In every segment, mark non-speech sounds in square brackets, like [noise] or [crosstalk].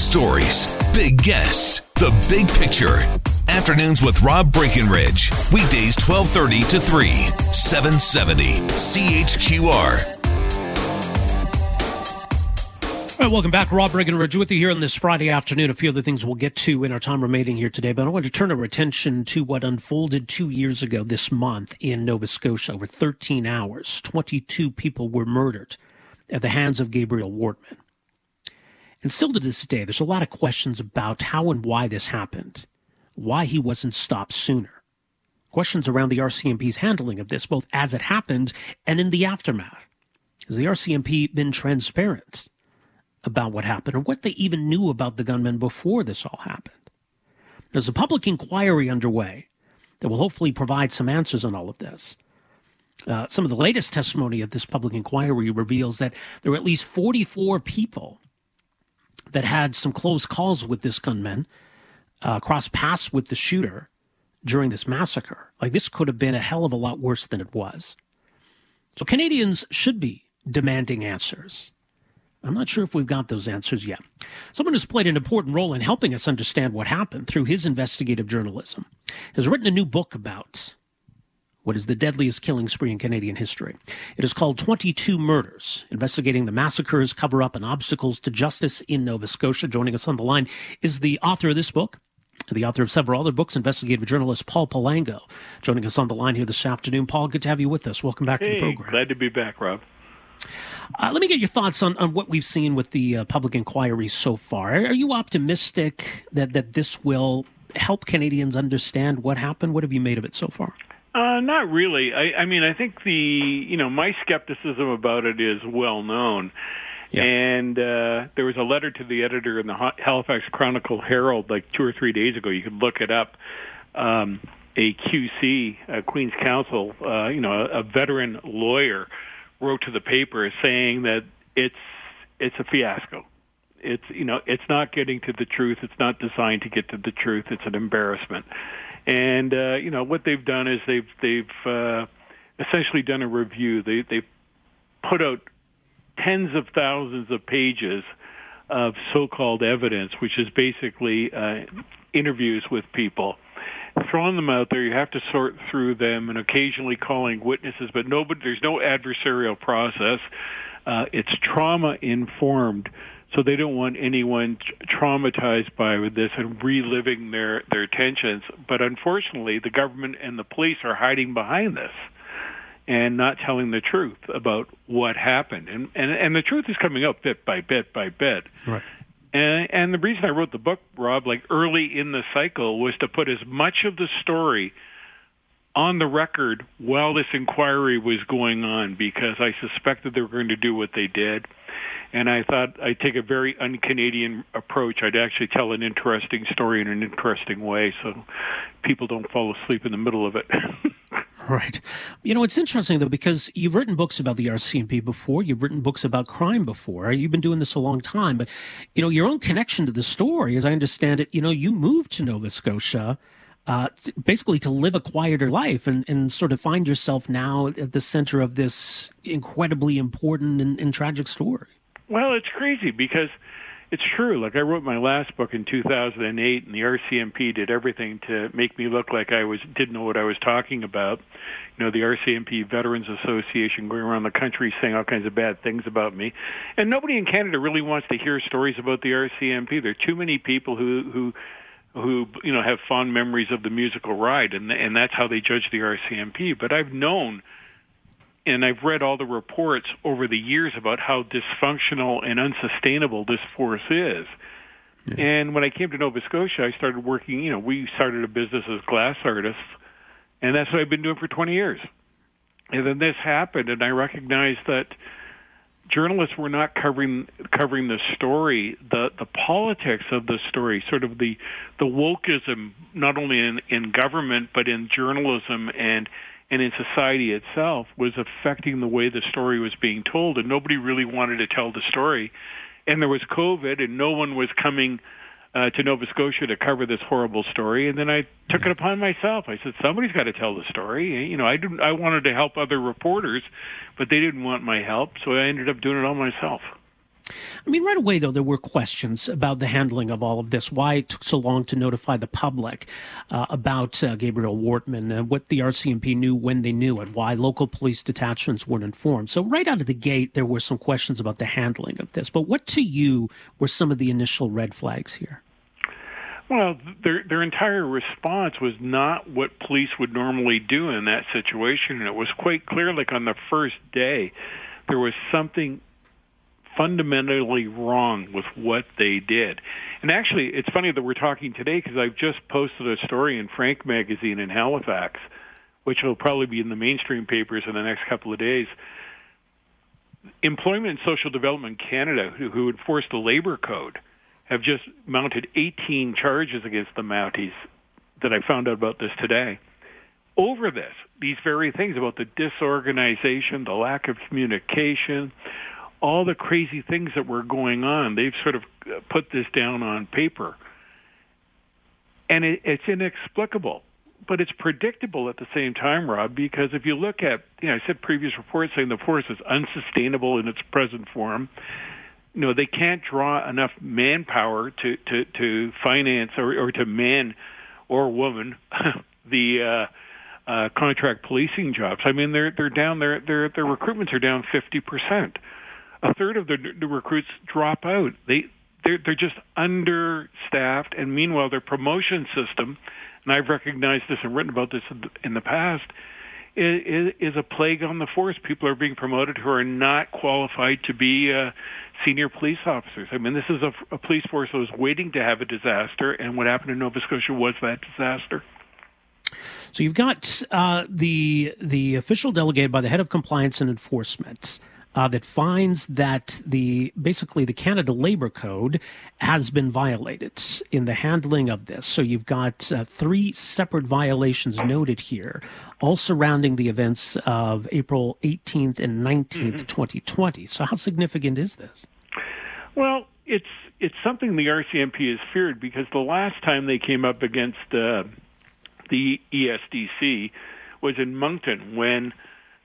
stories, big guests, the big picture. Afternoons with Rob Breckenridge. Weekdays 1230 to 3, 770 CHQR. All right, welcome back. Rob Breckenridge with you here on this Friday afternoon. A few other things we'll get to in our time remaining here today, but I want to turn our attention to what unfolded two years ago this month in Nova Scotia. Over 13 hours, 22 people were murdered at the hands of Gabriel Wortman. And still to this day, there's a lot of questions about how and why this happened, why he wasn't stopped sooner. Questions around the RCMP's handling of this, both as it happened and in the aftermath. Has the RCMP been transparent? about what happened or what they even knew about the gunman before this all happened. There's a public inquiry underway that will hopefully provide some answers on all of this. Uh, some of the latest testimony of this public inquiry reveals that there were at least 44 people that had some close calls with this gunman, uh, crossed paths with the shooter during this massacre. Like this could have been a hell of a lot worse than it was. So Canadians should be demanding answers. I'm not sure if we've got those answers yet. Someone who's played an important role in helping us understand what happened through his investigative journalism has written a new book about what is the deadliest killing spree in Canadian history. It is called 22 Murders, investigating the massacres, cover up, and obstacles to justice in Nova Scotia. Joining us on the line is the author of this book, the author of several other books, investigative journalist Paul Palango. Joining us on the line here this afternoon. Paul, good to have you with us. Welcome back hey, to the program. Glad to be back, Rob. Uh, let me get your thoughts on, on what we've seen with the uh, public inquiry so far. Are you optimistic that, that this will help Canadians understand what happened? What have you made of it so far? Uh, not really. I, I mean, I think the you know my skepticism about it is well known. Yeah. And uh, there was a letter to the editor in the Halifax Chronicle Herald like two or three days ago. You could look it up. Um, a QC, a Queen's Counsel, uh, you know, a, a veteran lawyer wrote to the paper saying that it's it's a fiasco. It's you know it's not getting to the truth. It's not designed to get to the truth. It's an embarrassment. And uh, you know what they've done is they've they've uh, essentially done a review. They they put out tens of thousands of pages of so-called evidence, which is basically uh, interviews with people throwing them out there. You have to sort through them and occasionally calling witnesses, but nobody, there's no adversarial process. Uh, it's trauma informed, so they don't want anyone traumatized by this and reliving their their tensions. But unfortunately, the government and the police are hiding behind this and not telling the truth about what happened. And and and the truth is coming out bit by bit by bit. Right. And, and the reason I wrote the book, Rob, like early in the cycle, was to put as much of the story on the record while this inquiry was going on because I suspected they were going to do what they did. And I thought I'd take a very un-Canadian approach. I'd actually tell an interesting story in an interesting way so people don't fall asleep in the middle of it. [laughs] Right. You know, it's interesting, though, because you've written books about the RCMP before. You've written books about crime before. You've been doing this a long time. But, you know, your own connection to the story, as I understand it, you know, you moved to Nova Scotia uh, basically to live a quieter life and, and sort of find yourself now at the center of this incredibly important and, and tragic story. Well, it's crazy because – it's true. Like I wrote my last book in 2008, and the RCMP did everything to make me look like I was didn't know what I was talking about. You know, the RCMP Veterans Association going around the country saying all kinds of bad things about me, and nobody in Canada really wants to hear stories about the RCMP. There are too many people who who who you know have fond memories of the musical ride, and and that's how they judge the RCMP. But I've known and I've read all the reports over the years about how dysfunctional and unsustainable this force is. Yeah. And when I came to Nova Scotia, I started working, you know, we started a business as glass artists, and that's what I've been doing for 20 years. And then this happened, and I recognized that journalists were not covering covering the story, the the politics of the story, sort of the the wokeism, not only in in government but in journalism and and in society itself was affecting the way the story was being told and nobody really wanted to tell the story and there was covid and no one was coming uh, to Nova Scotia to cover this horrible story, and then I took it upon myself. I said, "Somebody's got to tell the story." You know, I didn't. I wanted to help other reporters, but they didn't want my help, so I ended up doing it all myself. I mean, right away, though, there were questions about the handling of all of this, why it took so long to notify the public uh, about uh, Gabriel Wortman, and what the RCMP knew when they knew it, why local police detachments weren't informed. So, right out of the gate, there were some questions about the handling of this. But what to you were some of the initial red flags here? Well, their their entire response was not what police would normally do in that situation, and it was quite clear. Like on the first day, there was something fundamentally wrong with what they did. And actually, it's funny that we're talking today because I've just posted a story in Frank Magazine in Halifax, which will probably be in the mainstream papers in the next couple of days. Employment and Social Development Canada, who, who enforce the labor code, have just mounted 18 charges against the Mounties that I found out about this today over this, these very things about the disorganization, the lack of communication, all the crazy things that were going on. They've sort of uh, put this down on paper. And it, it's inexplicable. But it's predictable at the same time, Rob, because if you look at, you know, I said previous reports saying the force is unsustainable in its present form. You know, they can't draw enough manpower to, to, to finance or, or to man or woman [laughs] the uh, uh, contract policing jobs. I mean, they're they're down. Their their their recruitments are down fifty percent a third of the, the recruits drop out. They they're, they're just understaffed, and meanwhile, their promotion system, and I've recognized this and written about this in the past, is, is a plague on the force. People are being promoted who are not qualified to be uh, senior police officers. I mean, this is a, a police force that was waiting to have a disaster, and what happened in Nova Scotia was that disaster. So you've got uh, the the official delegated by the head of compliance and enforcement uh, that finds that the basically the Canada Labor Code has been violated in the handling of this. So you've got uh, three separate violations noted here, all surrounding the events of April 18th and 19th, mm-hmm. 2020. So how significant is this? Well, it's it's something the RCMP has feared because the last time they came up against uh, the ESDC was in Moncton when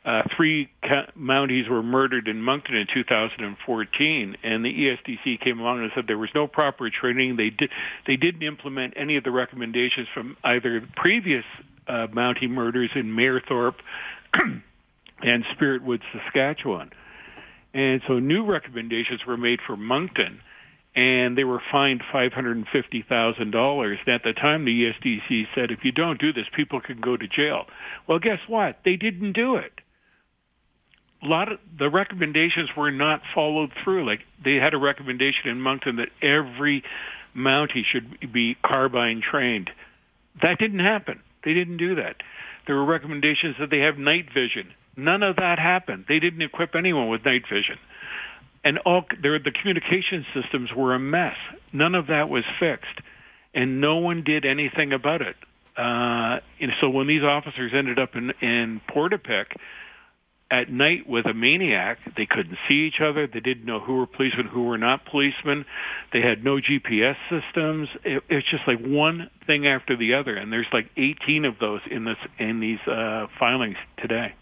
uh, three Mounties were murdered in Moncton in 2014, and the ESDC came along and said there was no proper training. They did they didn't implement any of the recommendations from either previous uh, Mountie murders in Mayerthorpe [clears throat] and Spiritwood, Saskatchewan, and so new recommendations were made for Moncton. And they were fined five hundred and fifty thousand dollars. At the time, the ESDC said, "If you don't do this, people can go to jail." Well, guess what? They didn't do it a lot of the recommendations were not followed through. Like they had a recommendation in Moncton that every Mountie should be carbine trained. That didn't happen. They didn't do that. There were recommendations that they have night vision. None of that happened. They didn't equip anyone with night vision. And all there, the communication systems were a mess. None of that was fixed, and no one did anything about it. Uh, and so when these officers ended up in in Portapique, at night with a maniac. They couldn't see each other. They didn't know who were policemen, who were not policemen. They had no GPS systems. It, it's just like one thing after the other, and there's like 18 of those in this in these uh, filings today.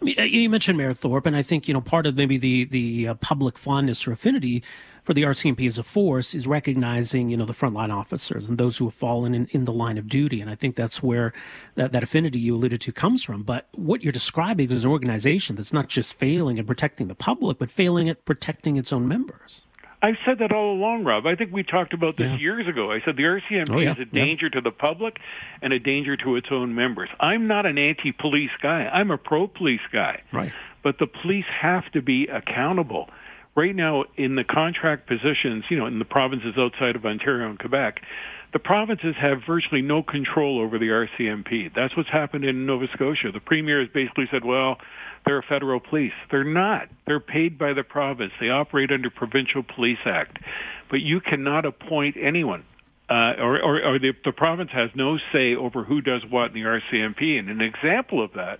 I mean, you mentioned Mayerthorpe, and I think you know part of maybe the the uh, public fondness or affinity for the RCMP as a force is recognizing you know the frontline officers and those who have fallen in, in the line of duty, and I think that's where that, that affinity you alluded to comes from. But what you're describing is an organization that's not just failing at protecting the public, but failing at protecting its own members. I've said that all along, Rob. I think we talked about this yeah. years ago. I said the RCMP oh, yeah. is a danger yeah. to the public and a danger to its own members. I'm not an anti-police guy. I'm a pro-police guy. Right. But the police have to be accountable. Right now, in the contract positions, you know, in the provinces outside of Ontario and Quebec, the provinces have virtually no control over the RCMP. That's what's happened in Nova Scotia. The premier has basically said, well, they're federal police. They're not. They're paid by the province. They operate under Provincial Police Act. But you cannot appoint anyone. Uh, or, or, or the, the province has no say over who does what in the RCMP. And an example of that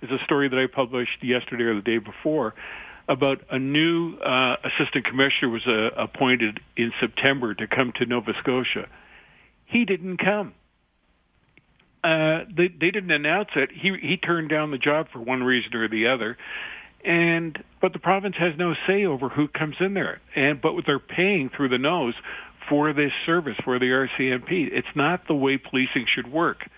is a story that I published yesterday or the day before about a new uh, assistant commissioner was uh, appointed in September to come to Nova Scotia. He didn't come. Uh, they, they didn't announce it. He he turned down the job for one reason or the other, and but the province has no say over who comes in there. And but they're paying through the nose for this service for the RCMP. It's not the way policing should work.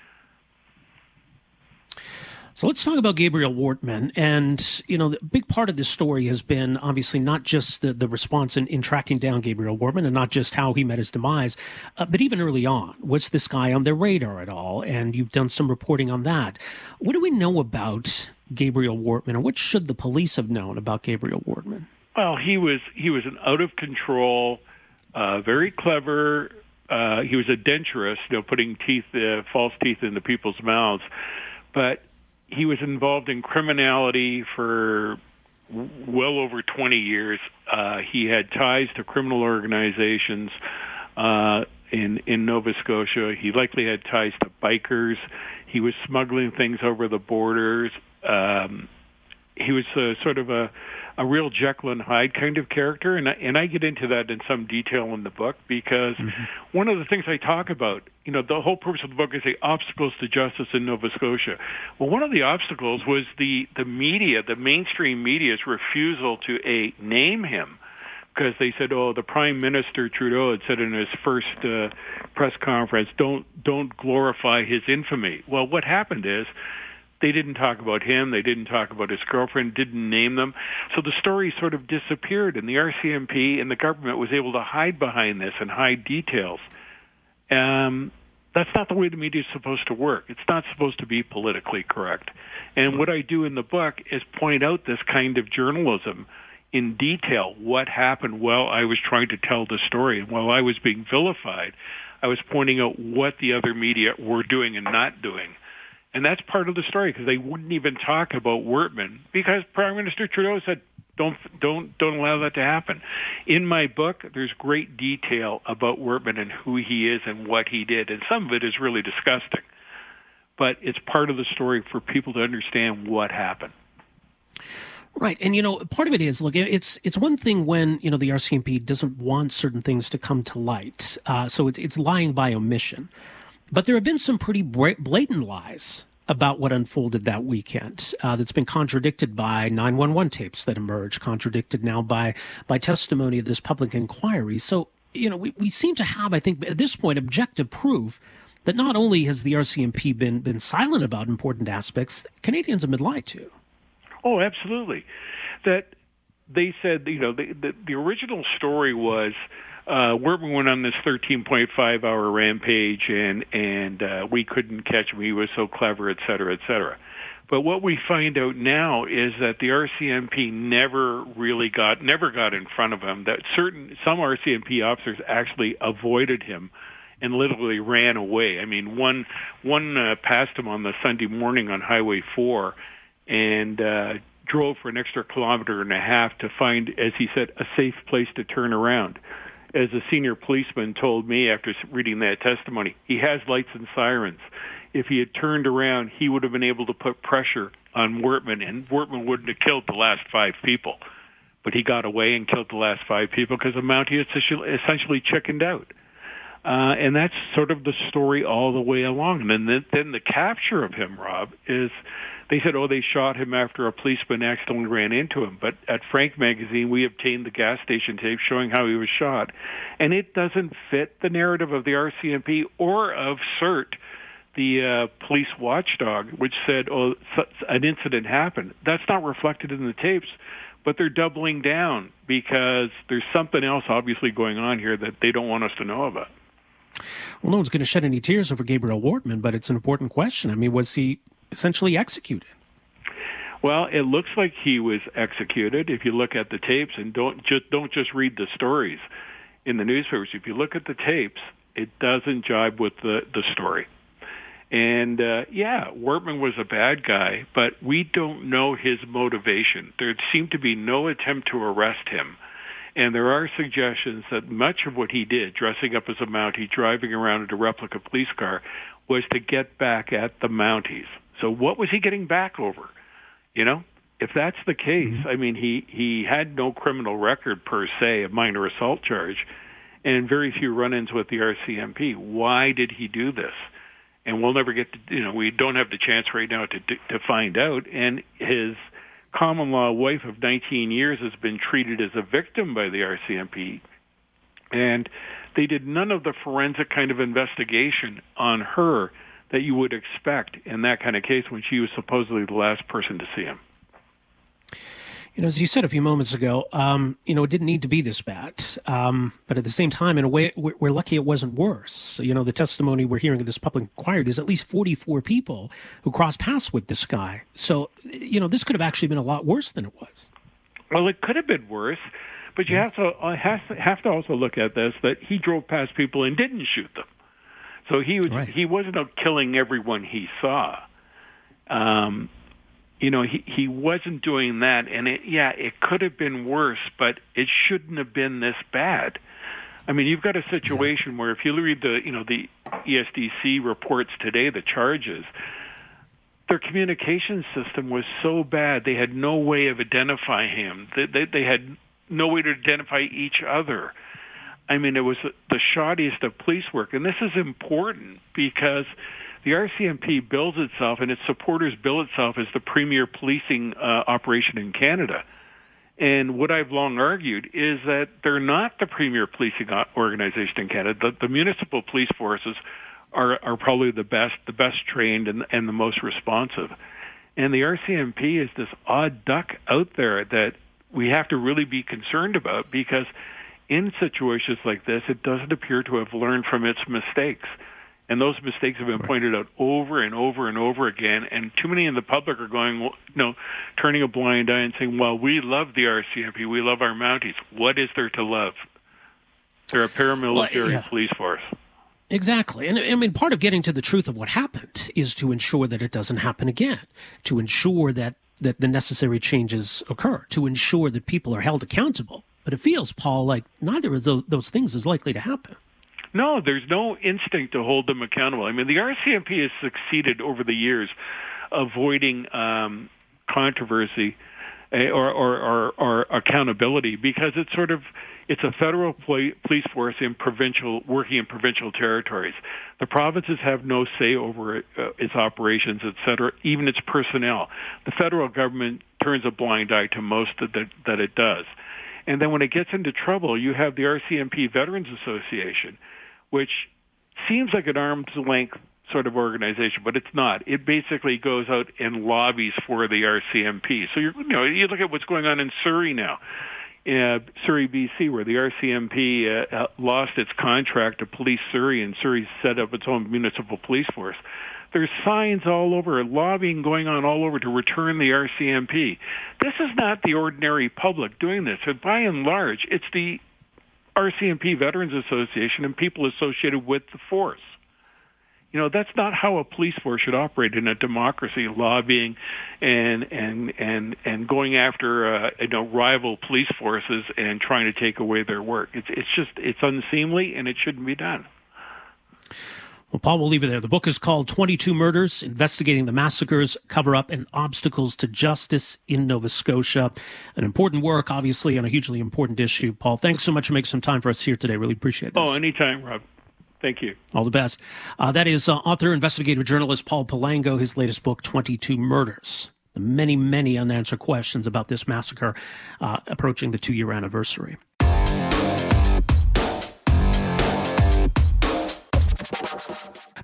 So let's talk about Gabriel Wortman. And, you know, the big part of this story has been obviously not just the, the response in, in tracking down Gabriel Wortman and not just how he met his demise, uh, but even early on. Was this guy on their radar at all? And you've done some reporting on that. What do we know about Gabriel Wortman, and what should the police have known about Gabriel Wortman? Well, he was he was an out of control, uh, very clever. Uh, he was a denturist, you know, putting teeth, uh, false teeth into people's mouths. But he was involved in criminality for well over 20 years. Uh, he had ties to criminal organizations uh, in in Nova Scotia. He likely had ties to bikers. He was smuggling things over the borders. Um, he was a, sort of a a real Jekyll and Hyde kind of character, and I, and I get into that in some detail in the book because mm-hmm. one of the things I talk about, you know, the whole purpose of the book is the obstacles to justice in Nova Scotia. Well, one of the obstacles was the the media, the mainstream media's refusal to a name him because they said, "Oh, the Prime Minister Trudeau had said in his first uh, press conference, don't don't glorify his infamy." Well, what happened is they didn't talk about him. They didn't talk about his girlfriend. Didn't name them. So the story sort of disappeared, and the RCMP and the government was able to hide behind this and hide details. Um, that's not the way the media is supposed to work. It's not supposed to be politically correct. And what I do in the book is point out this kind of journalism in detail. What happened while I was trying to tell the story, and while I was being vilified, I was pointing out what the other media were doing and not doing. And that's part of the story because they wouldn't even talk about Wortman because Prime Minister Trudeau said, don't don't don't allow that to happen. In my book, there's great detail about Wortman and who he is and what he did, and some of it is really disgusting. But it's part of the story for people to understand what happened. Right, and you know, part of it is look. It's it's one thing when you know the RCMP doesn't want certain things to come to light, uh, so it's it's lying by omission. But there have been some pretty blatant lies about what unfolded that weekend uh, that's been contradicted by 911 tapes that emerged, contradicted now by, by testimony of this public inquiry. So, you know, we, we seem to have, I think, at this point, objective proof that not only has the RCMP been, been silent about important aspects, Canadians have been lied to. Oh, absolutely. That they said, you know, the, the, the original story was uh, Wortman went on this 13.5 hour rampage, and and uh, we couldn't catch him. He was so clever, et cetera, et cetera. But what we find out now is that the RCMP never really got never got in front of him. That certain some RCMP officers actually avoided him and literally ran away. I mean, one one uh, passed him on the Sunday morning on Highway 4 and uh, drove for an extra kilometer and a half to find, as he said, a safe place to turn around as a senior policeman told me after reading that testimony, he has lights and sirens. If he had turned around, he would have been able to put pressure on Wortman, and Wortman wouldn't have killed the last five people. But he got away and killed the last five people because the Mountie essentially chickened out. Uh, and that's sort of the story all the way along. And then, then the capture of him, Rob, is they said, oh, they shot him after a policeman accidentally ran into him. But at Frank magazine, we obtained the gas station tape showing how he was shot. And it doesn't fit the narrative of the RCMP or of SiRT, the uh, police watchdog, which said, oh, an incident happened. That's not reflected in the tapes. But they're doubling down because there's something else obviously going on here that they don't want us to know about. Well, no one's going to shed any tears over Gabriel Wortman, but it's an important question. I mean, was he essentially executed? Well, it looks like he was executed. If you look at the tapes and don't just don't just read the stories in the newspapers. If you look at the tapes, it doesn't jibe with the the story. And uh, yeah, Wortman was a bad guy, but we don't know his motivation. There seemed to be no attempt to arrest him. And there are suggestions that much of what he did, dressing up as a Mountie, driving around in a replica police car, was to get back at the Mounties. So what was he getting back over? You know, if that's the case, mm-hmm. I mean, he he had no criminal record per se, a minor assault charge, and very few run-ins with the RCMP. Why did he do this? And we'll never get to, you know, we don't have the chance right now to to find out. And his common law wife of 19 years has been treated as a victim by the RCMP. And they did none of the forensic kind of investigation on her that you would expect in that kind of case when she was supposedly the last person to see him. You know, as you said a few moments ago, um, you know, it didn't need to be this bad. Um, but at the same time, in a way, we're, we're lucky it wasn't worse. You know, the testimony we're hearing of this public inquiry, there's at least 44 people who crossed paths with this guy. So, you know, this could have actually been a lot worse than it was. Well, it could have been worse, but you have to, uh, have to, have to also look at this, that he drove past people and didn't shoot them. So he was, right. he wasn't killing everyone he saw. Um, you know, he he wasn't doing that, and it, yeah, it could have been worse, but it shouldn't have been this bad. I mean, you've got a situation exactly. where if you read the, you know, the ESDC reports today, the charges, their communication system was so bad they had no way of identifying him. They, they, they had no way to identify each other. I mean, it was the shoddiest of police work, and this is important because the RCMP bills itself and its supporters bill itself as the premier policing uh, operation in Canada. And what I've long argued is that they're not the premier policing organization in Canada. The, the municipal police forces are, are probably the best, the best trained and, and the most responsive. And the RCMP is this odd duck out there that we have to really be concerned about because in situations like this, it doesn't appear to have learned from its mistakes. And those mistakes have been pointed out over and over and over again. And too many in the public are going, you know, turning a blind eye and saying, well, we love the RCMP. We love our Mounties. What is there to love? They're a paramilitary well, yeah. police force. Exactly. And I mean, part of getting to the truth of what happened is to ensure that it doesn't happen again, to ensure that, that the necessary changes occur, to ensure that people are held accountable. But it feels, Paul, like neither of those things is likely to happen. No, there's no instinct to hold them accountable. I mean, the RCMP has succeeded over the years avoiding um, controversy eh, or, or, or, or accountability because it's sort of it's a federal police force in provincial working in provincial territories. The provinces have no say over uh, its operations, et cetera, even its personnel. The federal government turns a blind eye to most that, that it does. And then when it gets into trouble, you have the RCMP Veterans Association, which seems like an arm's length sort of organization, but it's not. It basically goes out and lobbies for the RCMP. So you know, you look at what's going on in Surrey now, uh, Surrey, BC, where the RCMP uh, uh, lost its contract to police Surrey, and Surrey set up its own municipal police force. There's signs all over, lobbying going on all over to return the RCMP. This is not the ordinary public doing this. And by and large, it's the RCMP Veterans Association and people associated with the force. You know, that's not how a police force should operate in a democracy, lobbying and and and and going after uh, you know rival police forces and trying to take away their work. It's it's just it's unseemly and it shouldn't be done. Well, Paul, we'll leave it there. The book is called 22 Murders Investigating the Massacres, Cover Up, and Obstacles to Justice in Nova Scotia. An important work, obviously, on a hugely important issue. Paul, thanks so much for making some time for us here today. Really appreciate it. Oh, anytime, Rob. Thank you. All the best. Uh, that is uh, author, investigative journalist Paul Palango, his latest book, 22 Murders. The many, many unanswered questions about this massacre uh, approaching the two year anniversary.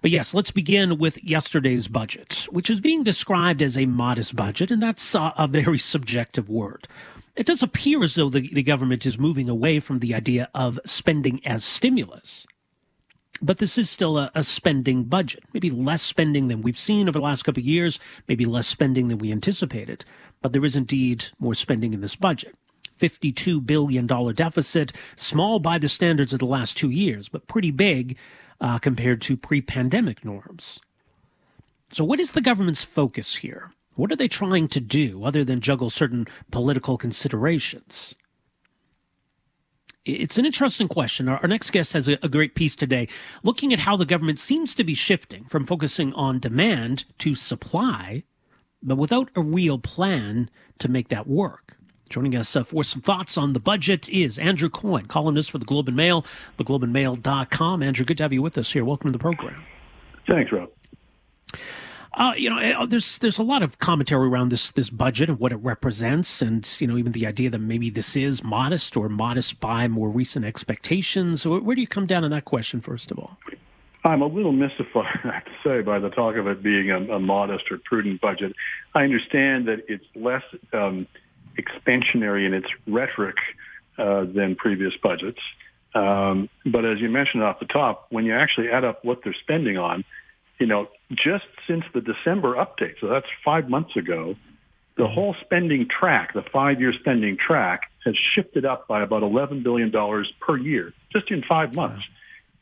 But yes, let's begin with yesterday's budget, which is being described as a modest budget, and that's uh, a very [laughs] subjective word. It does appear as though the, the government is moving away from the idea of spending as stimulus. But this is still a, a, spending budget. Maybe less spending than we've seen over the last couple of years, maybe less spending than we anticipated. But there is indeed more spending in this budget. $52 billion deficit, small by the standards of the last two years, but pretty big uh, compared to pre pandemic norms. So, what is the government's focus here? What are they trying to do other than juggle certain political considerations? It's an interesting question. Our, next guest has a, a great piece today looking at how the government seems to be shifting from focusing on demand to supply, but without a real plan to make that work. Joining us uh, for some thoughts on the budget is Andrew Coyne, columnist for the Globe and Mail, theglobeandmail.com. Andrew, good to have you with us here. Welcome to the program. Thanks, Rob. Uh, you know, uh, there's there's a lot of commentary around this this budget and what it represents, and you know, even the idea that maybe this is modest or modest by more recent expectations. Where do you come down on that question, first of all? I'm a little mystified, [laughs] I have to say, by the talk of it being a, a modest or prudent budget. I understand that it's less um, expansionary in its rhetoric uh, than previous budgets. Um, but as you mentioned off the top, when you actually add up what they're spending on, you know, just since the December update, so that's five months ago, the mm-hmm. whole spending track, the five-year spending track, has shifted up by about $11 billion per year, just in five months.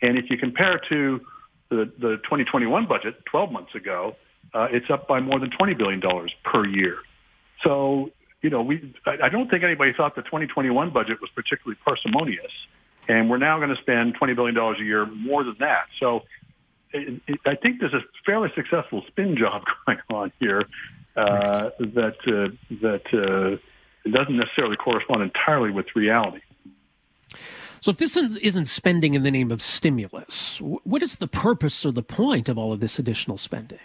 And if you compare to the, the 2021 budget 12 months ago, uh, it's up by more than $20 billion per year. So, you know, we, I don't think anybody thought the 2021 budget was particularly parsimonious. And we're now going to spend $20 billion a year more than that. So it, it, I think there's a fairly successful spin job [laughs] going on here uh, that, uh, that uh, doesn't necessarily correspond entirely with reality. So, if this isn't spending in the name of stimulus, what is the purpose or the point of all of this additional spending?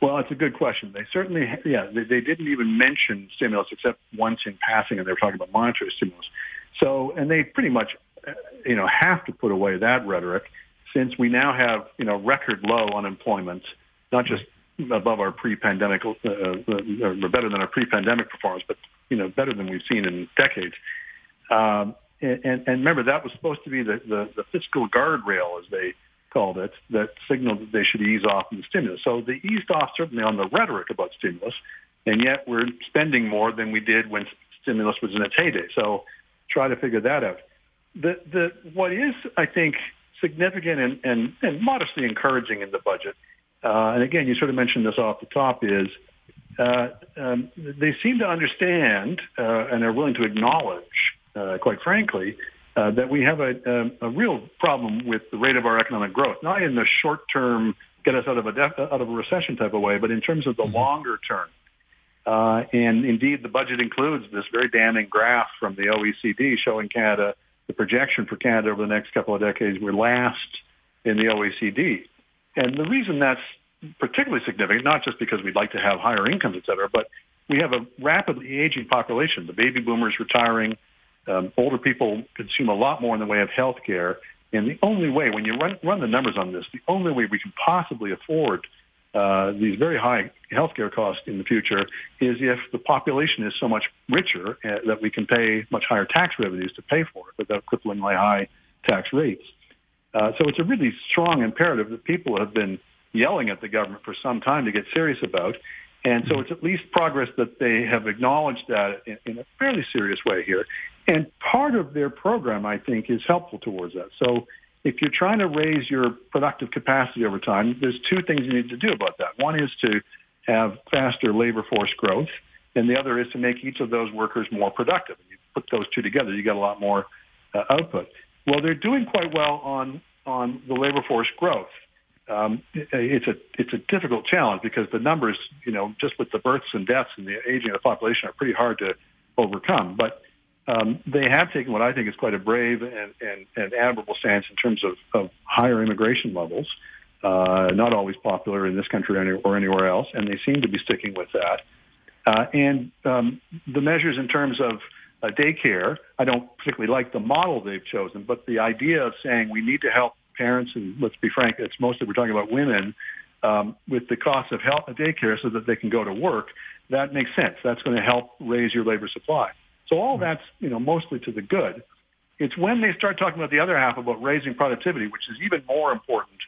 Well, it's a good question. They certainly, yeah, they, they didn't even mention stimulus except once in passing, and they were talking about monetary stimulus. So, and they pretty much, uh, you know, have to put away that rhetoric since we now have, you know, record low unemployment, not just above our pre-pandemic, uh, uh, or better than our pre-pandemic performance, but, you know, better than we've seen in decades. Um, and, and, remember, that was supposed to be the, the, the fiscal guardrail, as they called it, that signaled that they should ease off in the stimulus. So they eased off certainly on the rhetoric about stimulus, and yet we're spending more than we did when stimulus was in its heyday. So try to figure that out. The, the, what is, I think, significant and, and, and modestly encouraging in the budget, uh, and again, you sort of mentioned this off the top, is uh, um, they seem to understand uh, and are willing to acknowledge uh, quite frankly, uh, that we have a, a, a, real problem with the rate of our economic growth, not in the short term, get us out of a def- out of a recession type of way, but in terms of the mm-hmm. longer term. Uh, and indeed, the budget includes this very damning graph from the OECD showing Canada, the projection for Canada over the next couple of decades, we're last in the OECD. And the reason that's particularly significant, not just because we'd like to have higher incomes, et cetera, but we have a rapidly aging population. The baby boomers retiring, um, older people consume a lot more in the way of health care. And the only way, when you run, run the numbers on this, the only way we can possibly afford uh, these very high healthcare costs in the future is if the population is so much richer uh, that we can pay much higher tax revenues to pay for it without cripplingly high tax rates. Uh, so it's a really strong imperative that people have been yelling at the government for some time to get serious about. And so it's at least progress that they have acknowledged that in, in, a fairly serious way here. And part of their program, I think, is helpful towards that. So if you're trying to raise your productive capacity over time, there's two things you need to do about that. One is to have faster labor force growth, and the other is to make each of those workers more productive. And you put those two together, you get a lot more uh, output. Well, they're doing quite well on on the labor force growth um, it's a it's a difficult challenge because the numbers, you know, just with the births and deaths and the aging of the population are pretty hard to overcome. But um, they have taken what I think is quite a brave and, and, and admirable stance in terms of, of higher immigration levels. Uh, not always popular in this country or, any, or anywhere else, and they seem to be sticking with that. Uh, and um, the measures in terms of uh, daycare, I don't particularly like the model they've chosen, but the idea of saying we need to help parents, and let's be frank, it's mostly we're talking about women, um, with the cost of health daycare so that they can go to work, that makes sense. That's going to help raise your labor supply. So all that's, you know, mostly to the good. It's when they start talking about the other half about raising productivity, which is even more important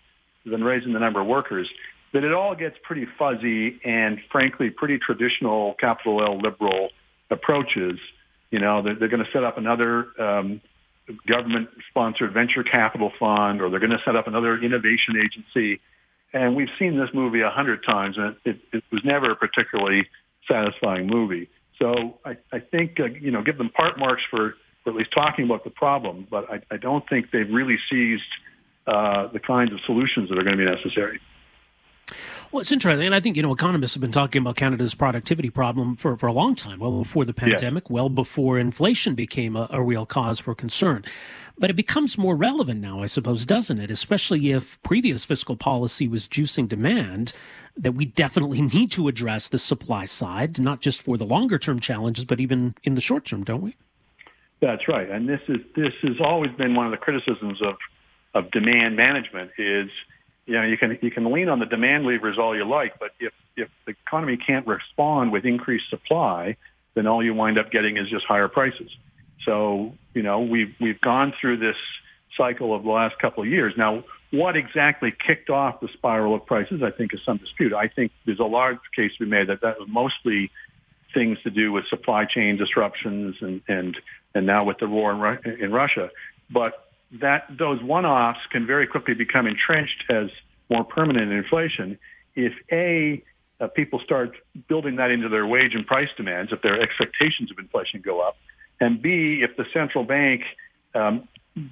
than raising the number of workers, that it all gets pretty fuzzy and frankly pretty traditional capital L liberal approaches. You know, they're, they're going to set up another um, government-sponsored venture capital fund, or they're going to set up another innovation agency. And we've seen this movie a hundred times, and it, it, was never a particularly satisfying movie. So I, I think, uh, you know, give them part marks for, for at least talking about the problem, but I, I don't think they've really seized uh, the kinds of solutions that are going to be necessary. Well, it's interesting. And I think, you know, economists have been talking about Canada's productivity problem for, for a long time, well mm. before the pandemic, well before inflation became a, a real cause for concern. But it becomes more relevant now, I suppose, doesn't it? Especially if previous fiscal policy was juicing demand, that we definitely [laughs] need to address the supply side, not just for the longer term challenges, but even in the short term, don't we? That's right. And this is this has always been one of the criticisms of of demand management is you know you can you can lean on the demand levers all you like, but if if the economy can't respond with increased supply, then all you wind up getting is just higher prices. So, you know, we've, we've gone through this cycle of the last couple of years. Now, what exactly kicked off the spiral of prices, I think, is some dispute. I think there's a large case to be made that that was mostly things to do with supply chain disruptions and, and, and now with the war in, in Russia. But that those one-offs can very quickly become entrenched as more permanent inflation if A, uh, people start building that into their wage and price demands, if their expectations of inflation go up, and B, if the central bank um,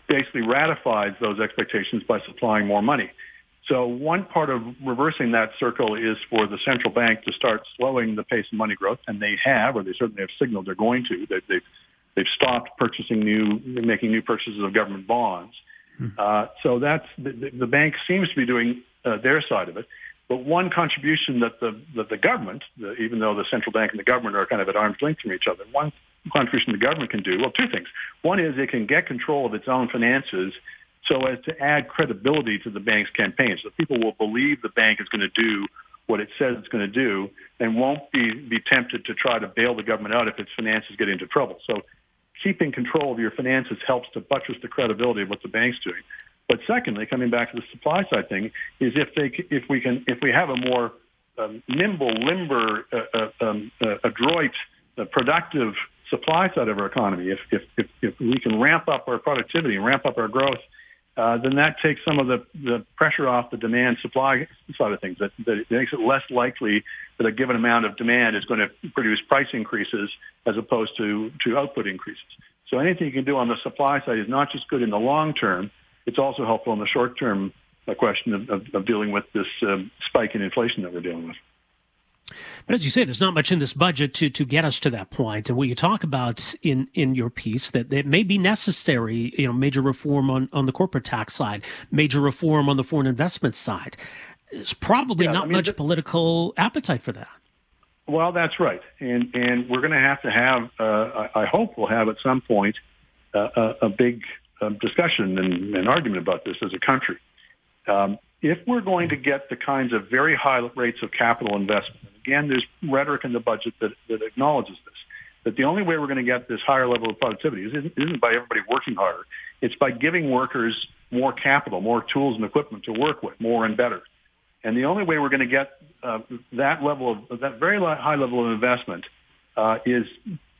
basically ratifies those expectations by supplying more money. So one part of reversing that circle is for the central bank to start slowing the pace of money growth, and they have, or they certainly have signaled they're going to. They, they've they've stopped purchasing new, making new purchases of government bonds. Hmm. Uh, so that's the, the bank seems to be doing uh, their side of it. But one contribution that the that the government, the, even though the central bank and the government are kind of at arm's length from each other, one contribution the government can do? Well, two things. One is it can get control of its own finances so as to add credibility to the bank's campaign. So people will believe the bank is going to do what it says it's going to do and won't be, be tempted to try to bail the government out if its finances get into trouble. So keeping control of your finances helps to buttress the credibility of what the bank's doing. But secondly, coming back to the supply side thing, is if they if we can if we have a more um, nimble, limber, uh, uh, um, uh, adroit, uh, productive supply side of our economy, if, if, if, if we can ramp up our productivity and ramp up our growth, uh, then that takes some of the, the pressure off the demand supply side of things. That, that it makes it less likely that a given amount of demand is going to produce price increases as opposed to, to output increases. So anything you can do on the supply side is not just good in the long term, it's also helpful in the short term uh, question of, of, of dealing with this um, spike in inflation that we're dealing with. But as you say, there's not much in this budget to, to get us to that point. And what you talk about in, in your piece that it may be necessary, you know, major reform on, on the corporate tax side, major reform on the foreign investment side. There's probably yeah, not I mean, much political appetite for that. Well, that's right, and and we're going to have to have. Uh, I, I hope we'll have at some point uh, a, a, big um, discussion and, and, argument about this as a country. Um, if we're going to get the kinds of very high rates of capital investment, again, there's rhetoric in the budget that, that acknowledges this, that the only way we're going to get this higher level of productivity isn't, isn't by everybody working harder. It's by giving workers more capital, more tools and equipment to work with, more and better. And the only way we're going to get uh, that level of that very high level of investment uh, is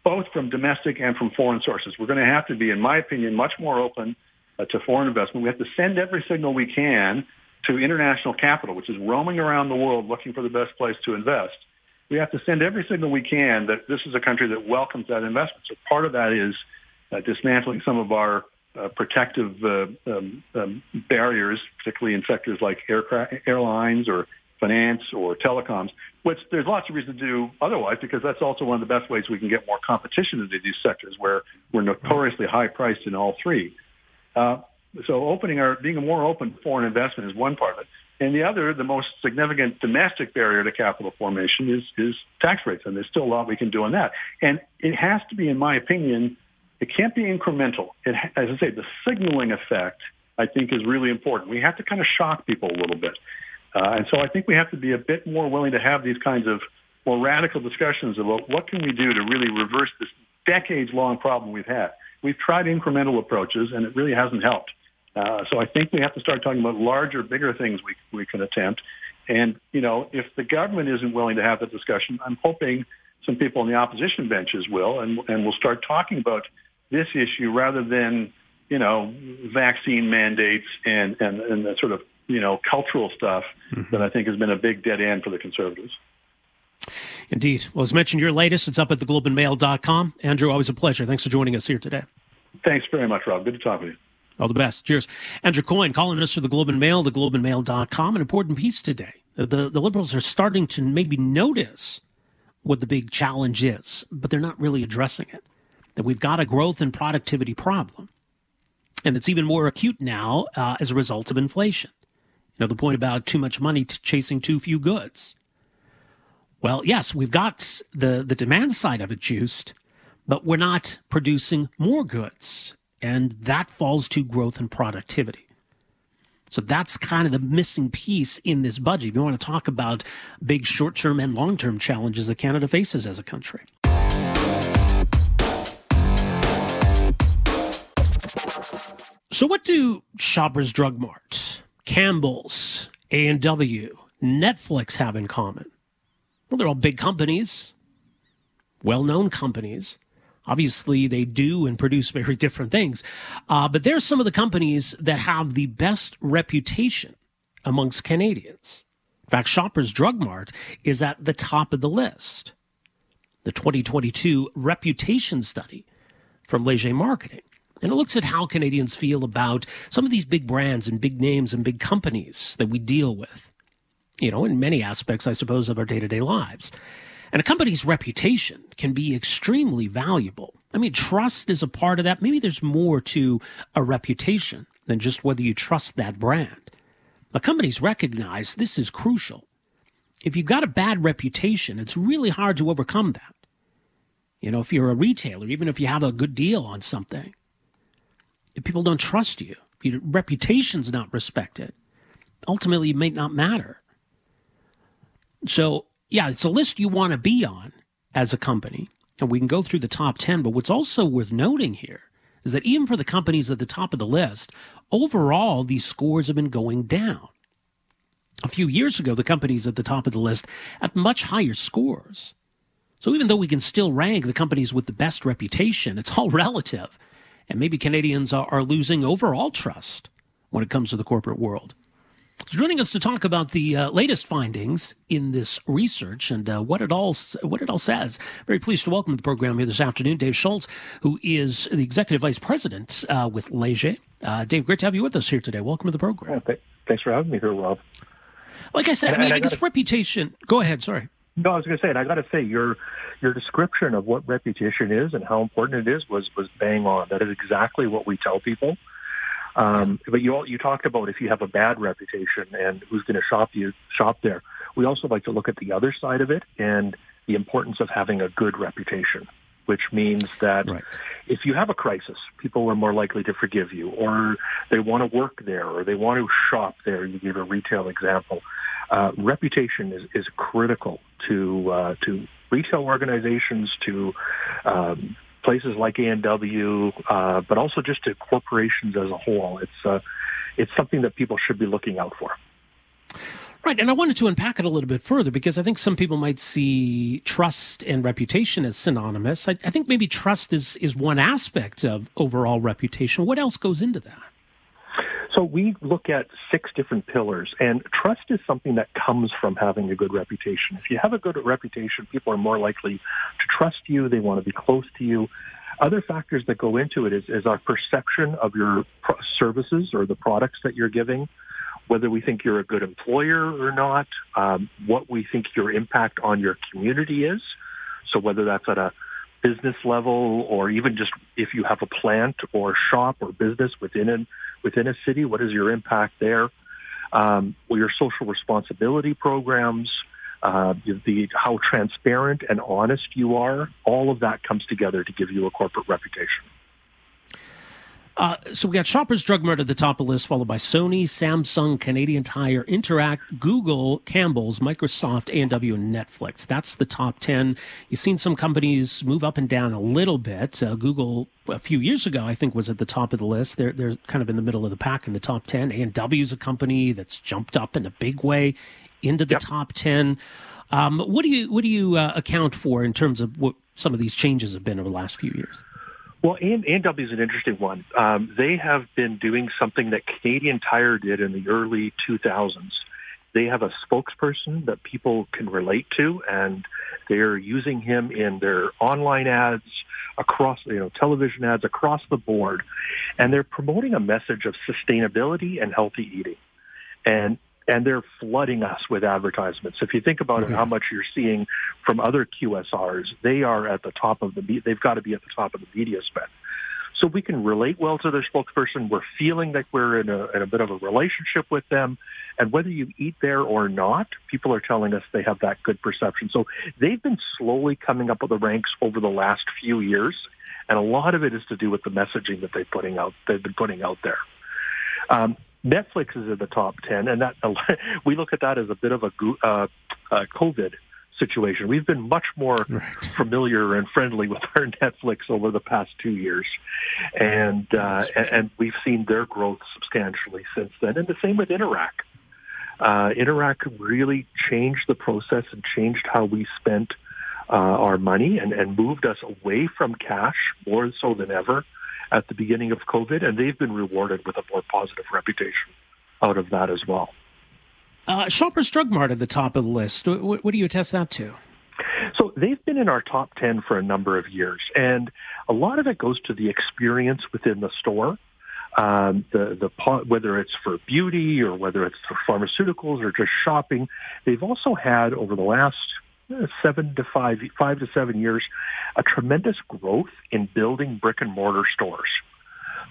both from domestic and from foreign sources. We're going to have to be, in my opinion, much more open uh, to foreign investment. We have to send every signal we can to international capital, which is roaming around the world looking for the best place to invest, we have to send every signal we can that this is a country that welcomes that investment. So part of that is uh, dismantling some of our uh, protective uh, um, um, barriers, particularly in sectors like aircraft, airlines or finance or telecoms, which there's lots of reason to do otherwise because that's also one of the best ways we can get more competition into these sectors where we're notoriously high priced in all three. Uh, so opening our, being a more open foreign investment is one part of it. And the other, the most significant domestic barrier to capital formation is, is tax rates. And there's still a lot we can do on that. And it has to be, in my opinion, it can't be incremental. It, as I say, the signaling effect, I think, is really important. We have to kind of shock people a little bit. Uh, and so I think we have to be a bit more willing to have these kinds of more radical discussions about what can we do to really reverse this decades-long problem we've had. We've tried incremental approaches, and it really hasn't helped. Uh, so I think we have to start talking about larger, bigger things we, we can attempt. And, you know, if the government isn't willing to have the discussion, I'm hoping some people on the opposition benches will, and, and we'll start talking about this issue rather than, you know, vaccine mandates and, and, and the sort of, you know, cultural stuff mm-hmm. that I think has been a big dead end for the conservatives. Indeed. Well, as mentioned, your latest, it's up at theglobeandmail.com. Andrew, always a pleasure. Thanks for joining us here today. Thanks very much, Rob. Good to talk with you. All the best. Cheers. Andrew Coyne, columnist for the Globe and Mail, theglobeandmail.com. An important piece today The, the, liberals are starting to maybe notice what the big challenge is, but they're not really addressing it. That we've got a growth and productivity problem. And it's even more acute now uh, as a result of inflation. You know, the point about too much money chasing too few goods. Well, yes, we've got the, the demand side of it juiced, but we're not producing more goods. And that falls to growth and productivity. So that's kind of the missing piece in this budget. If you want to talk about big short term and long term challenges that Canada faces as a country. So, what do Shoppers Drug Mart, Campbell's, A&W, Netflix have in common? Well, they're all big companies, well known companies. Obviously, they do and produce very different things. Uh, but they're some of the companies that have the best reputation amongst Canadians. In fact, Shoppers Drug Mart is at the top of the list. The 2022 reputation study from Leger Marketing. And it looks at how Canadians feel about some of these big brands and big names and big companies that we deal with, you know, in many aspects, I suppose, of our day to day lives. And a company's reputation can be extremely valuable. I mean, trust is a part of that. Maybe there's more to a reputation than just whether you trust that brand. A company's recognize this is crucial. If you've got a bad reputation, it's really hard to overcome that. You know, if you're a retailer, even if you have a good deal on something, if people don't trust you, your reputation's not respected, ultimately it may not matter. So yeah, it's a list you want to be on as a company. And we can go through the top 10. But what's also worth noting here is that even for the companies at the top of the list, overall, these scores have been going down. A few years ago, the companies at the top of the list had much higher scores. So even though we can still rank the companies with the best reputation, it's all [laughs] relative. And maybe Canadians are, are losing overall trust when it comes to the corporate world. So joining us to talk about the uh, latest findings in this research and uh, what it all what it all says. Very pleased to welcome to the program here this afternoon, Dave Schultz, who is the executive vice president uh, with Leger. Uh, Dave, great to have you with us here today. Welcome to the program. Yeah, th- thanks for having me here, Rob. Like I said, and, I mean, I guess reputation. Go ahead. Sorry. No, I was going to say, and I got to say, your your description of what reputation is and how important it is was was bang on. That is exactly what we tell people. Um, but you you talked about if you have a bad reputation and who's going to shop you shop there. We also like to look at the other side of it and the importance of having a good reputation, which means that right. if you have a crisis, people are more likely to forgive you, or they want to work there, or they want to shop there. You gave a retail example. Uh, reputation is, is critical to uh, to retail organizations, to um, places like A&W, uh, but also just to corporations as a whole. It's uh, it's something that people should be looking out for. Right, and I wanted to unpack it a little bit further because I think some people might see trust and reputation as synonymous. I, I think maybe trust is is one aspect of overall reputation. What else goes into that? So we look at six different pillars, and trust is something that comes from having a good reputation. If you have a good reputation, people are more likely to trust you. They want to be close to you. Other factors that go into it is, is our perception of your services or the products that you're giving, whether we think you're a good employer or not, um, what we think your impact on your community is. So whether that's at a business level or even just if you have a plant or shop or business within a, within a city, what is your impact there? Um, well, your social responsibility programs, uh, the, how transparent and honest you are, all of that comes together to give you a corporate reputation. Uh, so we got Shoppers Drug Mart at the top of the list, followed by Sony, Samsung, Canadian Tire, Interac, Google, Campbell's, Microsoft, A&W, and Netflix. That's the top 10. You've seen some companies move up and down a little bit. Uh, Google, a few years ago, I think, was at the top of the list. They're, they're kind of in the middle of the pack in the top 10. A&W is a company that's jumped up in a big way into the yep. top 10. Um, what do you, what do you uh, account for in terms of what some of these changes have been over the last few years? Well, A&W is an interesting one. Um, they have been doing something that Canadian Tire did in the early 2000s. They have a spokesperson that people can relate to, and they're using him in their online ads across, you know, television ads across the board, and they're promoting a message of sustainability and healthy eating. And and they're flooding us with advertisements. If you think about mm-hmm. it, how much you're seeing from other QSRs, they are at the top of the, they've got to be at the top of the media spend. So we can relate well to their spokesperson. We're feeling like we're in a, in a bit of a relationship with them. And whether you eat there or not, people are telling us they have that good perception. So they've been slowly coming up with the ranks over the last few years. And a lot of it is to do with the messaging that they're putting out, they've been putting out there. Um, Netflix is in the top 10, and that [laughs] we look at that as a bit of a uh, uh, COVID situation. We've been much more right. familiar and friendly with our [laughs] Netflix over the past two years, and, uh, and we've seen their growth substantially since then. And the same with Interac. Uh, Interac really changed the process and changed how we spent uh, our money and, and moved us away from cash more so than ever at the beginning of COVID, and they've been rewarded with a more positive reputation out of that as well. Uh, Shoppers Drug Mart at the top of the list. What, what do you attest that to? So they've been in our top 10 for a number of years, and a lot of it goes to the experience within the store. Um, the the whether it's for beauty or whether it's for pharmaceuticals or just shopping, they've also had over the last seven to five five to seven years a tremendous growth in building brick and mortar stores.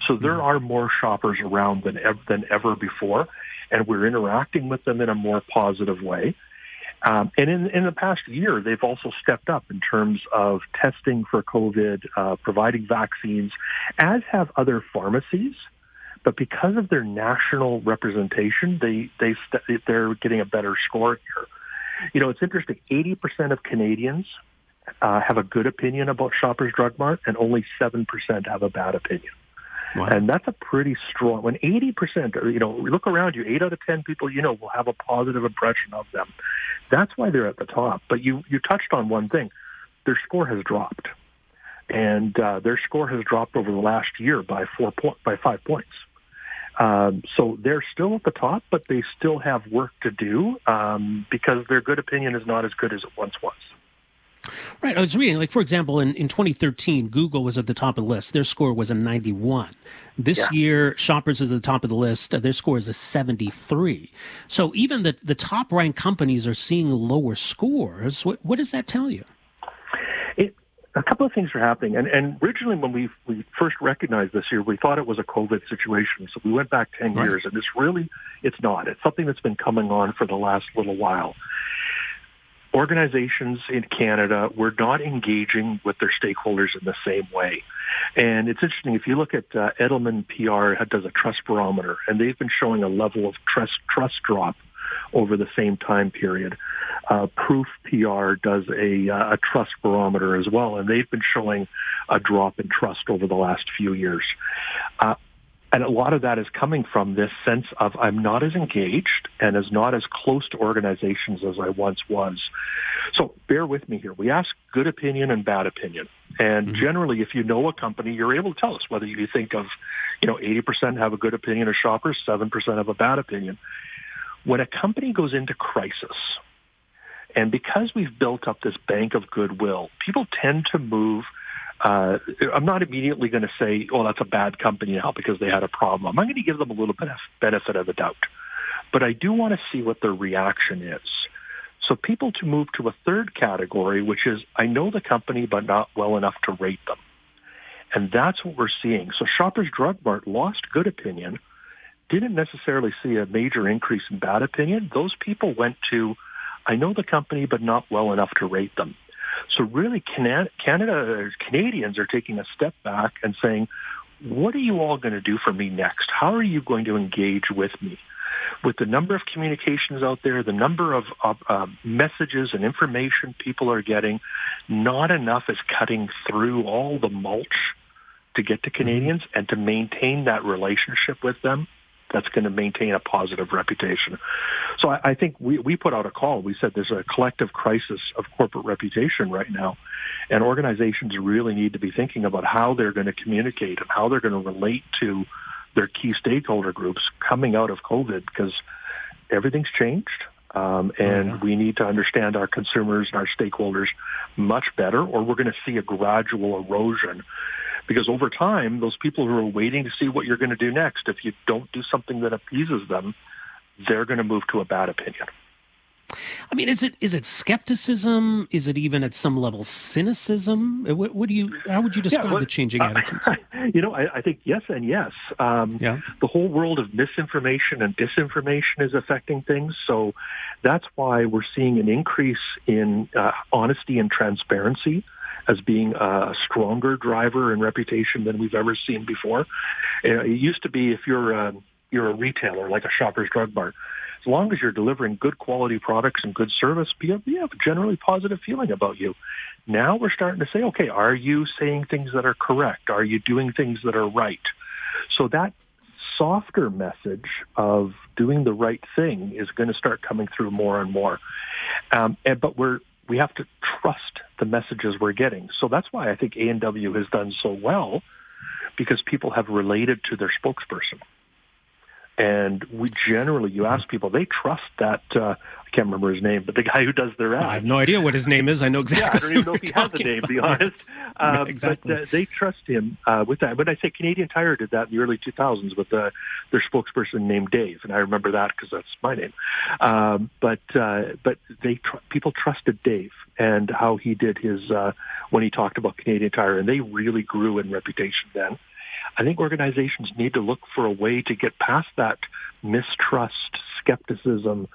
So there mm-hmm. are more shoppers around than ever, than ever before, and we're interacting with them in a more positive way. Um, and in, in the past year, they've also stepped up in terms of testing for COVID, uh, providing vaccines, as have other pharmacies. But because of their national representation, they they st- they're getting a better score here. You know, it's interesting. Eighty percent of Canadians uh, have a good opinion about Shoppers Drug Mart, and only seven percent have a bad opinion. Wow. And that's a pretty strong, when 80%, you know, look around you, 8 out of 10 people you know will have a positive impression of them. That's why they're at the top. But you, you touched on one thing. Their score has dropped. And uh, their score has dropped over the last year by four point, by five points. Um, so they're still at the top, but they still have work to do um, because their good opinion is not as good as it once was. Right. I was reading, like, for example, in, in 2013, Google was at the top of the list. Their score was a 91. This yeah. year, Shoppers is at the top of the list. Their score is a 73. So even the, the top ranked companies are seeing lower scores. What, what does that tell you? A couple of things are happening. And, and originally, when we, we first recognized this year, we thought it was a COVID situation. So we went back 10 right. years, and it's really, it's not. It's something that's been coming on for the last little while organizations in Canada were not engaging with their stakeholders in the same way. And it's interesting, if you look at uh, Edelman PR does a trust barometer, and they've been showing a level of trust, trust drop over the same time period. Uh, Proof PR does a, uh, a trust barometer as well, and they've been showing a drop in trust over the last few years. Uh, and a lot of that is coming from this sense of I'm not as engaged and as not as close to organizations as I once was. So bear with me here. We ask good opinion and bad opinion. And mm-hmm. generally, if you know a company, you're able to tell us whether you think of, you know, 80% have a good opinion of shoppers, 7% have a bad opinion. When a company goes into crisis, and because we've built up this bank of goodwill, people tend to move – uh, I'm not immediately going to say, oh, that's a bad company now because they had a problem. I'm going to give them a little bit of benefit of the doubt. But I do want to see what their reaction is. So people to move to a third category, which is I know the company, but not well enough to rate them. And that's what we're seeing. So Shoppers Drug Mart lost good opinion, didn't necessarily see a major increase in bad opinion. Those people went to, I know the company, but not well enough to rate them. So really, Canada, Canada Canadians are taking a step back and saying, what are you all going to do for me next? How are you going to engage with me? With the number of communications out there, the number of, of uh, messages and information people are getting, not enough is cutting through all the mulch to get to mm-hmm. Canadians and to maintain that relationship with them that's going to maintain a positive reputation. So I, I think we, we put out a call. We said there's a collective crisis of corporate reputation right now, and organizations really need to be thinking about how they're going to communicate and how they're going to relate to their key stakeholder groups coming out of COVID because everything's changed. Um, and yeah. we need to understand our consumers and our stakeholders much better, or we're going to see a gradual erosion because over time, those people who are waiting to see what you're going to do next, if you don't do something that appeases them, they're going to move to a bad opinion. I mean, is it is it skepticism? Is it even at some level cynicism? What, what do you? How would you describe yeah, well, the changing uh, attitudes? [laughs] You know, I, I, think yes and yes. Um, yeah. The whole world of misinformation and disinformation is affecting things, so that's why we're seeing an increase in uh, honesty and transparency as being a stronger driver and reputation than we've ever seen before. It used to be if you're a, you're a retailer like a Shoppers Drug Mart as long as you're delivering good quality products and good service, have, have a generally positive feeling about you. Now we're starting to say, okay, are you saying things that are correct? Are you doing things that are right? So that softer message of doing the right thing is going to start coming through more and more. Um, and, but we're we have to trust the messages we're getting. So that's why I think A&W has done so well because people have related to their spokesperson. And we generally, you ask people, they trust that. Uh, I can't remember his name, but the guy who does their ads. I have no idea what his name is. I know exactly. Yeah, I don't even know if he has a name, to be honest. [laughs] Uh, exactly. But uh, they trust him uh, with that. When I say Canadian Tire did that in the early 2000s with uh, their spokesperson named Dave, and I remember that because that's my name. Um, but uh, but they tr- people trusted Dave and how he did his uh, when he talked about Canadian Tire, and they really grew in reputation then. I think organizations need to look for a way to get past that mistrust, skepticism,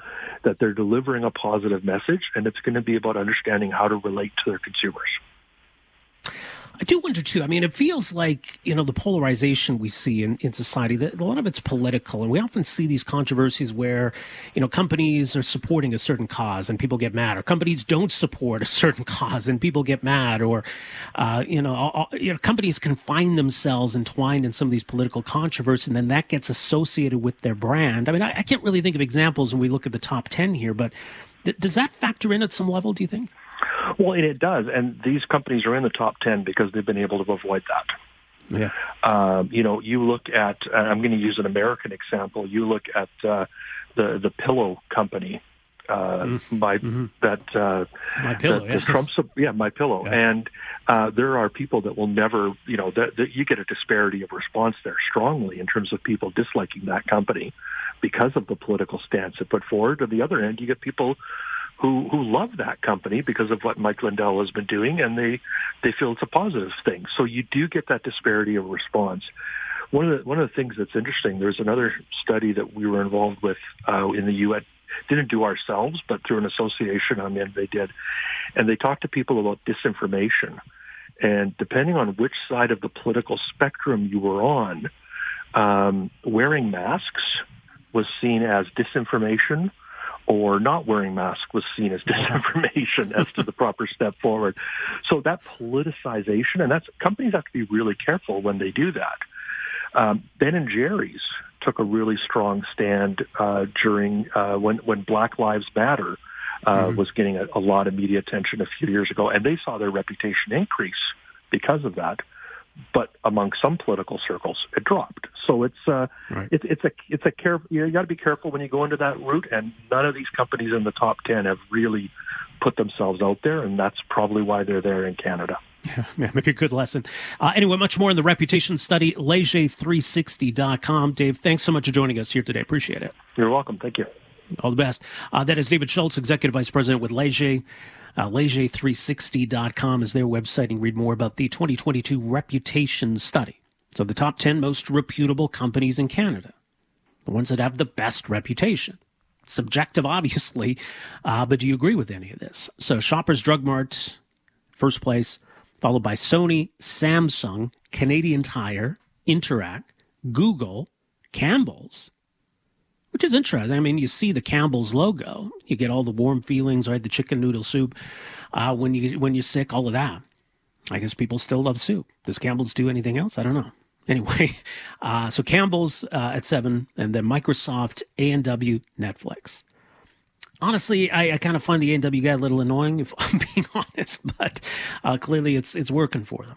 that they're delivering a positive message, and it's going to be about understanding how to relate to their consumers. I do wonder too. I mean, it feels like you know the polarization we see in, in society. That a lot of it's political, and we often see these controversies where you know companies are supporting a certain cause and people get mad, or companies don't support a certain [laughs] cause and people get mad, or uh, you know, all, you know, companies can find themselves entwined in some of these political controversies, and then that gets associated with their brand. I mean, I, I can't really think of examples when we look at the top ten here, but th- does that factor in at some level? Do you think? Well, it does, and these companies are in the top ten because they've been able to avoid that. Yeah. Um, you know, you look at. I'm going to use an American example. You look at uh, the the pillow company. Uh, mm-hmm. my mm-hmm. that uh, my pillow, yes. Trump's yeah, my pillow, yeah. and uh, there are people that will never, you know, that, that you get a disparity of response there strongly in terms of people disliking that company because of the political stance it put forward. On the other end, you get people who who love that company because of what Mike Lindell has been doing, and they they feel it's a positive thing. So you do get that disparity of response. One of the one of the things that's interesting, there's another study that we were involved with uh, in the U.S. Didn't do ourselves, but through an association I'm in, they did, and they talked to people about disinformation, and depending on which side of the political spectrum you were on, um, wearing masks was seen as disinformation or not wearing masks was seen as [laughs] disinformation as to the proper step forward. So that politicization, and that's companies have to be really careful when they do that. Um, ben and Jerry's took a really strong stand uh, during uh, when when Black Lives Matter uh, mm-hmm. was getting a, a lot of media attention a few years ago, and they saw their reputation increase because of that but among some political circles, it dropped. So it's uh, right. it, it's a it's a care. You, got to be careful when you go into that route. And none of these companies in the top ten have really put themselves out there, and that's probably why they're there in Canada. [laughs] Yeah, maybe a good lesson. Uh, anyway, much more in the reputation study, leger360.com. Dave, thanks so much for joining us here today. Appreciate it. You're welcome. Thank you. All the best. Uh, that is David Schultz, Executive Vice President with Leger. Uh, Leger360.com is their website. and read more about the 2022 reputation study. So, the top 10 most reputable companies in Canada, the ones that have the best reputation. Subjective, [laughs] obviously, uh, but do you agree with any of this? So, Shoppers Drug Mart, first place, followed by Sony, Samsung, Canadian Tire, Interac, Google, Campbell's, which is interesting. I mean, you see the Campbell's logo, you get all the warm feelings, right? The chicken noodle soup uh, when you when you're sick, all of that. I guess people still love soup. Does Campbell's do anything else? I don't know. [laughs] Anyway, uh, so Campbell's uh, at seven, and then Microsoft, A and W, Netflix. Honestly, I, I kind of find the A and W guy a little annoying, if [laughs] I'm being [laughs] honest, but uh, clearly it's it's working for them.